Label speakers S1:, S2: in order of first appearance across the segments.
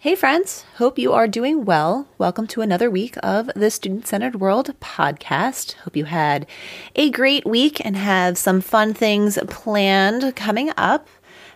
S1: Hey, friends. Hope you are doing well. Welcome to another week of the Student Centered World podcast. Hope you had a great week and have some fun things planned coming up.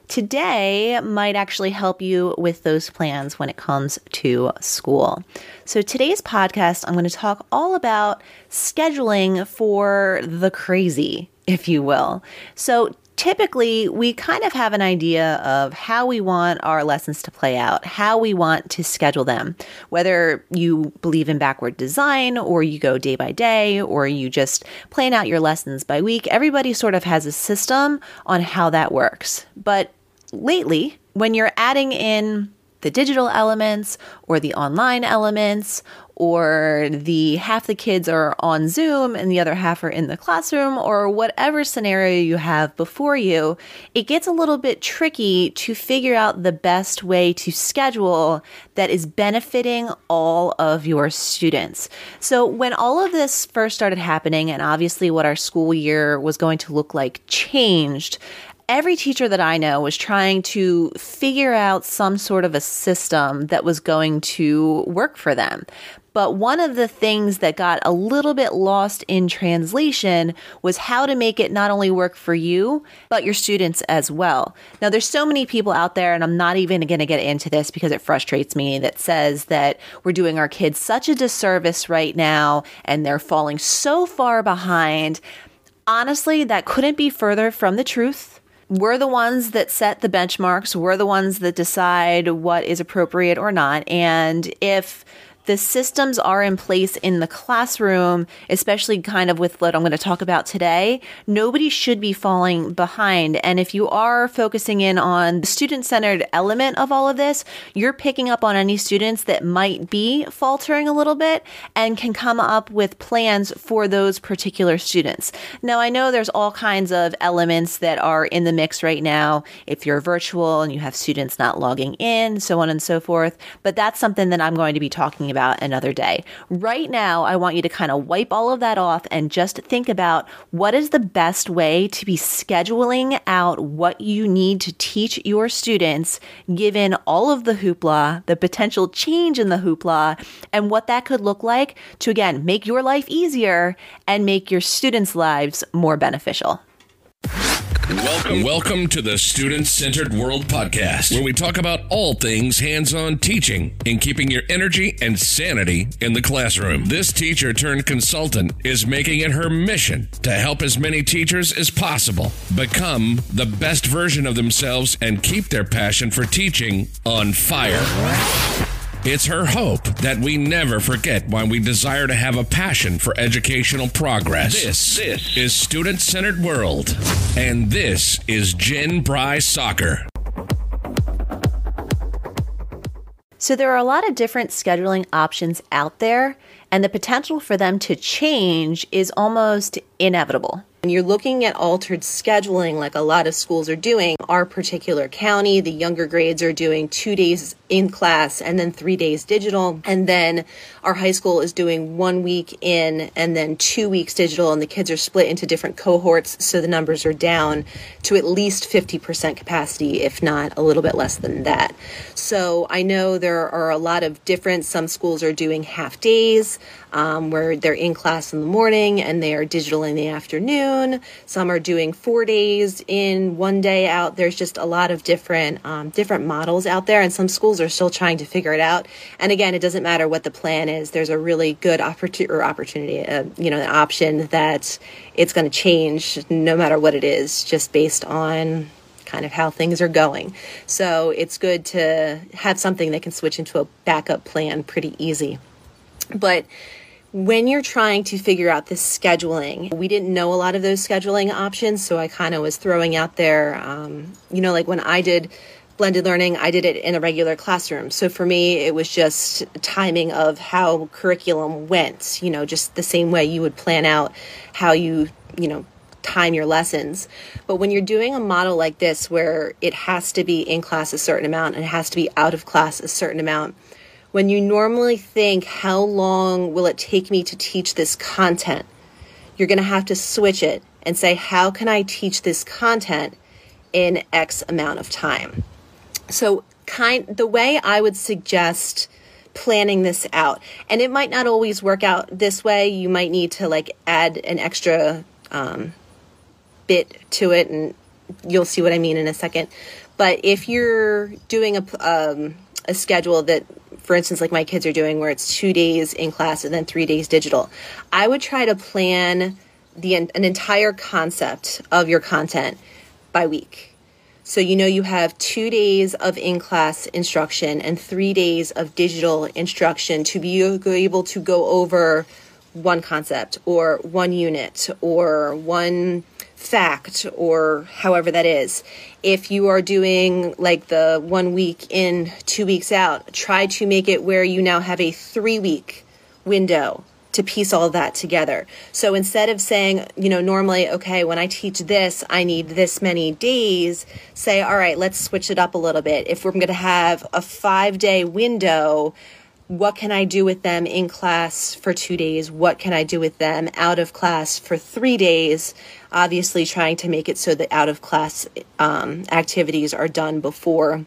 S1: Today might actually help you with those plans when it comes to school. So, today's podcast, I'm going to talk all about scheduling for the crazy, if you will. So, typically we kind of have an idea of how we want our lessons to play out, how we want to schedule them. Whether you believe in backward design or you go day by day or you just plan out your lessons by week, everybody sort of has a system on how that works. But lately, when you're adding in the digital elements or the online elements or the half the kids are on Zoom and the other half are in the classroom or whatever scenario you have before you, it gets a little bit tricky to figure out the best way to schedule that is benefiting all of your students. So, when all of this first started happening, and obviously what our school year was going to look like changed, every teacher that I know was trying to figure out some sort of a system that was going to work for them. But one of the things that got a little bit lost in translation was how to make it not only work for you, but your students as well. Now, there's so many people out there, and I'm not even going to get into this because it frustrates me, that says that we're doing our kids such a disservice right now and they're falling so far behind. Honestly, that couldn't be further from the truth we're the ones that set the benchmarks. We're the ones that decide what is appropriate or not. And if the systems are in place in the classroom, especially kind of with what I'm going to talk about today, nobody should be falling behind. And if you are focusing in on the student centered element of all of this, you're picking up on any students that might be faltering a little bit and can come up with plans for those particular students. Now, I know there's all kinds of elements that are in the mix right now. If you're virtual and you have students not logging in, so on and so forth, but that's something that I'm going to be talking about another day. Right now, I want you to kind of wipe all of that off and just think about what is the best way to be scheduling out what you need to teach your students, given all of the hoopla, the potential change in the hoopla, and what that could look like to again make your life easier and make your students' lives more beneficial.
S2: Welcome, welcome to the Student Centered World Podcast, where we talk about all things hands on teaching and keeping your energy and sanity in the classroom. This teacher turned consultant is making it her mission to help as many teachers as possible become the best version of themselves and keep their passion for teaching on fire. It's her hope that we never forget why we desire to have a passion for educational progress. This, this is Student Centered World, and this is Jenn Breisacher.
S1: So, there are a lot of different scheduling options out there, and the potential for them to change is almost inevitable.
S3: When you're looking at altered scheduling, like a lot of schools are doing, our particular county, the younger grades are doing two days in class and then three days digital. And then our high school is doing one week in and then two weeks digital. And the kids are split into different cohorts. So the numbers are down to at least 50% capacity, if not a little bit less than that. So I know there are a lot of different, some schools are doing half days um, where they're in class in the morning and they are digital in the afternoon. Some are doing four days in, one day out. There's just a lot of different um, different models out there, and some schools are still trying to figure it out. And again, it doesn't matter what the plan is. There's a really good opportunity or opportunity, uh, you know, an option that it's going to change no matter what it is, just based on kind of how things are going. So it's good to have something that can switch into a backup plan pretty easy. But when you're trying to figure out this scheduling, we didn't know a lot of those scheduling options, so I kind of was throwing out there, um, you know, like when I did blended learning, I did it in a regular classroom. So for me, it was just timing of how curriculum went, you know, just the same way you would plan out how you, you know, time your lessons. But when you're doing a model like this where it has to be in class a certain amount and it has to be out of class a certain amount, when you normally think, how long will it take me to teach this content? You're going to have to switch it and say, how can I teach this content in X amount of time? So kind the way I would suggest planning this out and it might not always work out this way you might need to like add an extra um, bit to it and you'll see what i mean in a second but if you're doing a, um, a schedule that for instance like my kids are doing where it's two days in class and then three days digital i would try to plan the an entire concept of your content by week. So you know you have two days of in-class instruction and three days of digital instruction to be able to go over one concept or one unit or one fact or however that is. If you are doing like the one week in, two weeks out, try to make it where you now have a three week window to piece all that together. So instead of saying, you know, normally, okay, when I teach this, I need this many days, say, all right, let's switch it up a little bit. If we're going to have a five day window, what can I do with them in class for two days? What can I do with them out of class for three days? Obviously, trying to make it so that out of class um, activities are done before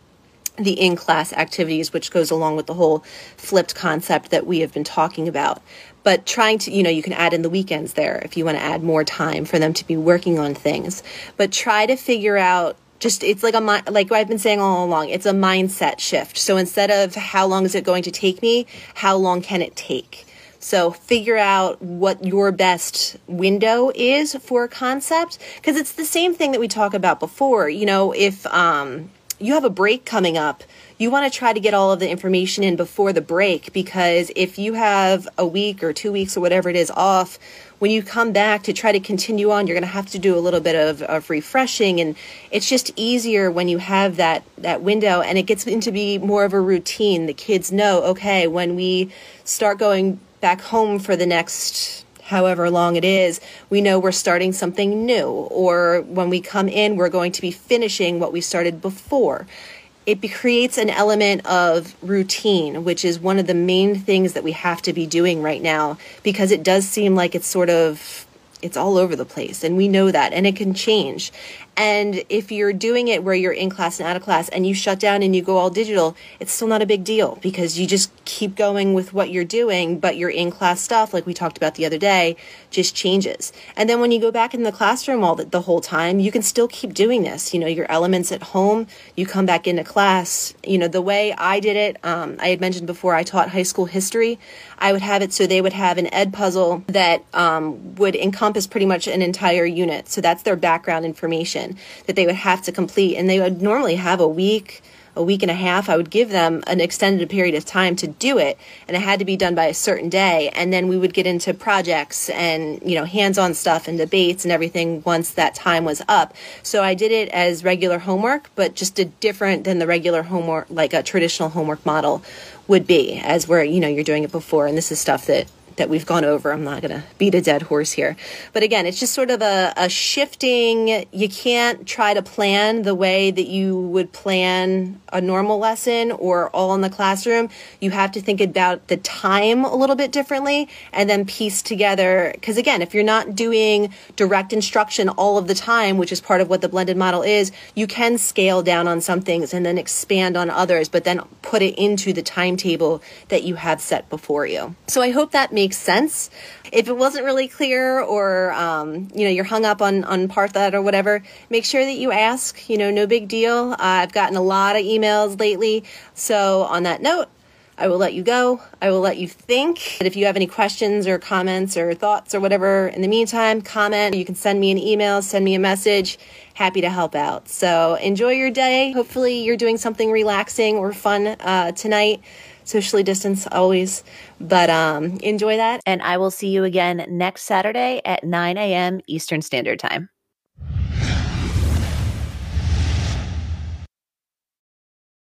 S3: the in class activities, which goes along with the whole flipped concept that we have been talking about but trying to you know you can add in the weekends there if you want to add more time for them to be working on things but try to figure out just it's like a like I've been saying all along it's a mindset shift. So instead of how long is it going to take me how long can it take? So figure out what your best window is for a concept because it's the same thing that we talked about before you know if um, you have a break coming up you want to try to get all of the information in before the break because if you have a week or two weeks or whatever it is off, when you come back to try to continue on, you're going to have to do a little bit of, of refreshing. And it's just easier when you have that, that window and it gets into be more of a routine. The kids know, okay, when we start going back home for the next however long it is, we know we're starting something new. Or when we come in, we're going to be finishing what we started before it creates an element of routine, which is one of the main things that we have to be doing right now because it does seem like it's sort of it's all over the place and we know that and it can change and if you're doing it where you're in class and out of class and you shut down and you go all digital, it's still not a big deal because you just keep going with what you're doing, but your in class stuff, like we talked about the other day, just changes. And then when you go back in the classroom all the, the whole time, you can still keep doing this. You know, your elements at home, you come back into class. You know, the way I did it, um, I had mentioned before, I taught high school history. I would have it so they would have an Edpuzzle that um, would encompass pretty much an entire unit. So that's their background information that they would have to complete. And they would normally have a week, a week and a half. I would give them an extended period of time to do it. And it had to be done by a certain day. And then we would get into projects and, you know, hands on stuff and debates and everything once that time was up. So I did it as regular homework, but just a different than the regular homework, like a traditional homework model would be as where, you know, you're doing it before. And this is stuff that that we've gone over. I'm not going to beat a dead horse here. But again, it's just sort of a, a, shifting. You can't try to plan the way that you would plan a normal lesson or all in the classroom. You have to think about the time a little bit differently and then piece together. Because again, if you're not doing direct instruction all of the time, which is part of what the blended model is, you can scale down on some things and then expand on others, but then put it into the timetable that you have set before you. So I hope that makes makes sense. If it wasn't really clear or, um, you know, you're hung up on, on part that or whatever, make sure that you ask, you know, no big deal. Uh, I've gotten a lot of emails lately. So on that note, I will let you go. I will let you think. And if you have any questions or comments or thoughts or whatever in the meantime, comment. You can send me an email, send me a message. Happy to help out. So enjoy your day. Hopefully, you're doing something relaxing or fun uh, tonight socially distance always. But um, enjoy that.
S1: And I will see you again next Saturday at 9 a.m. Eastern Standard Time.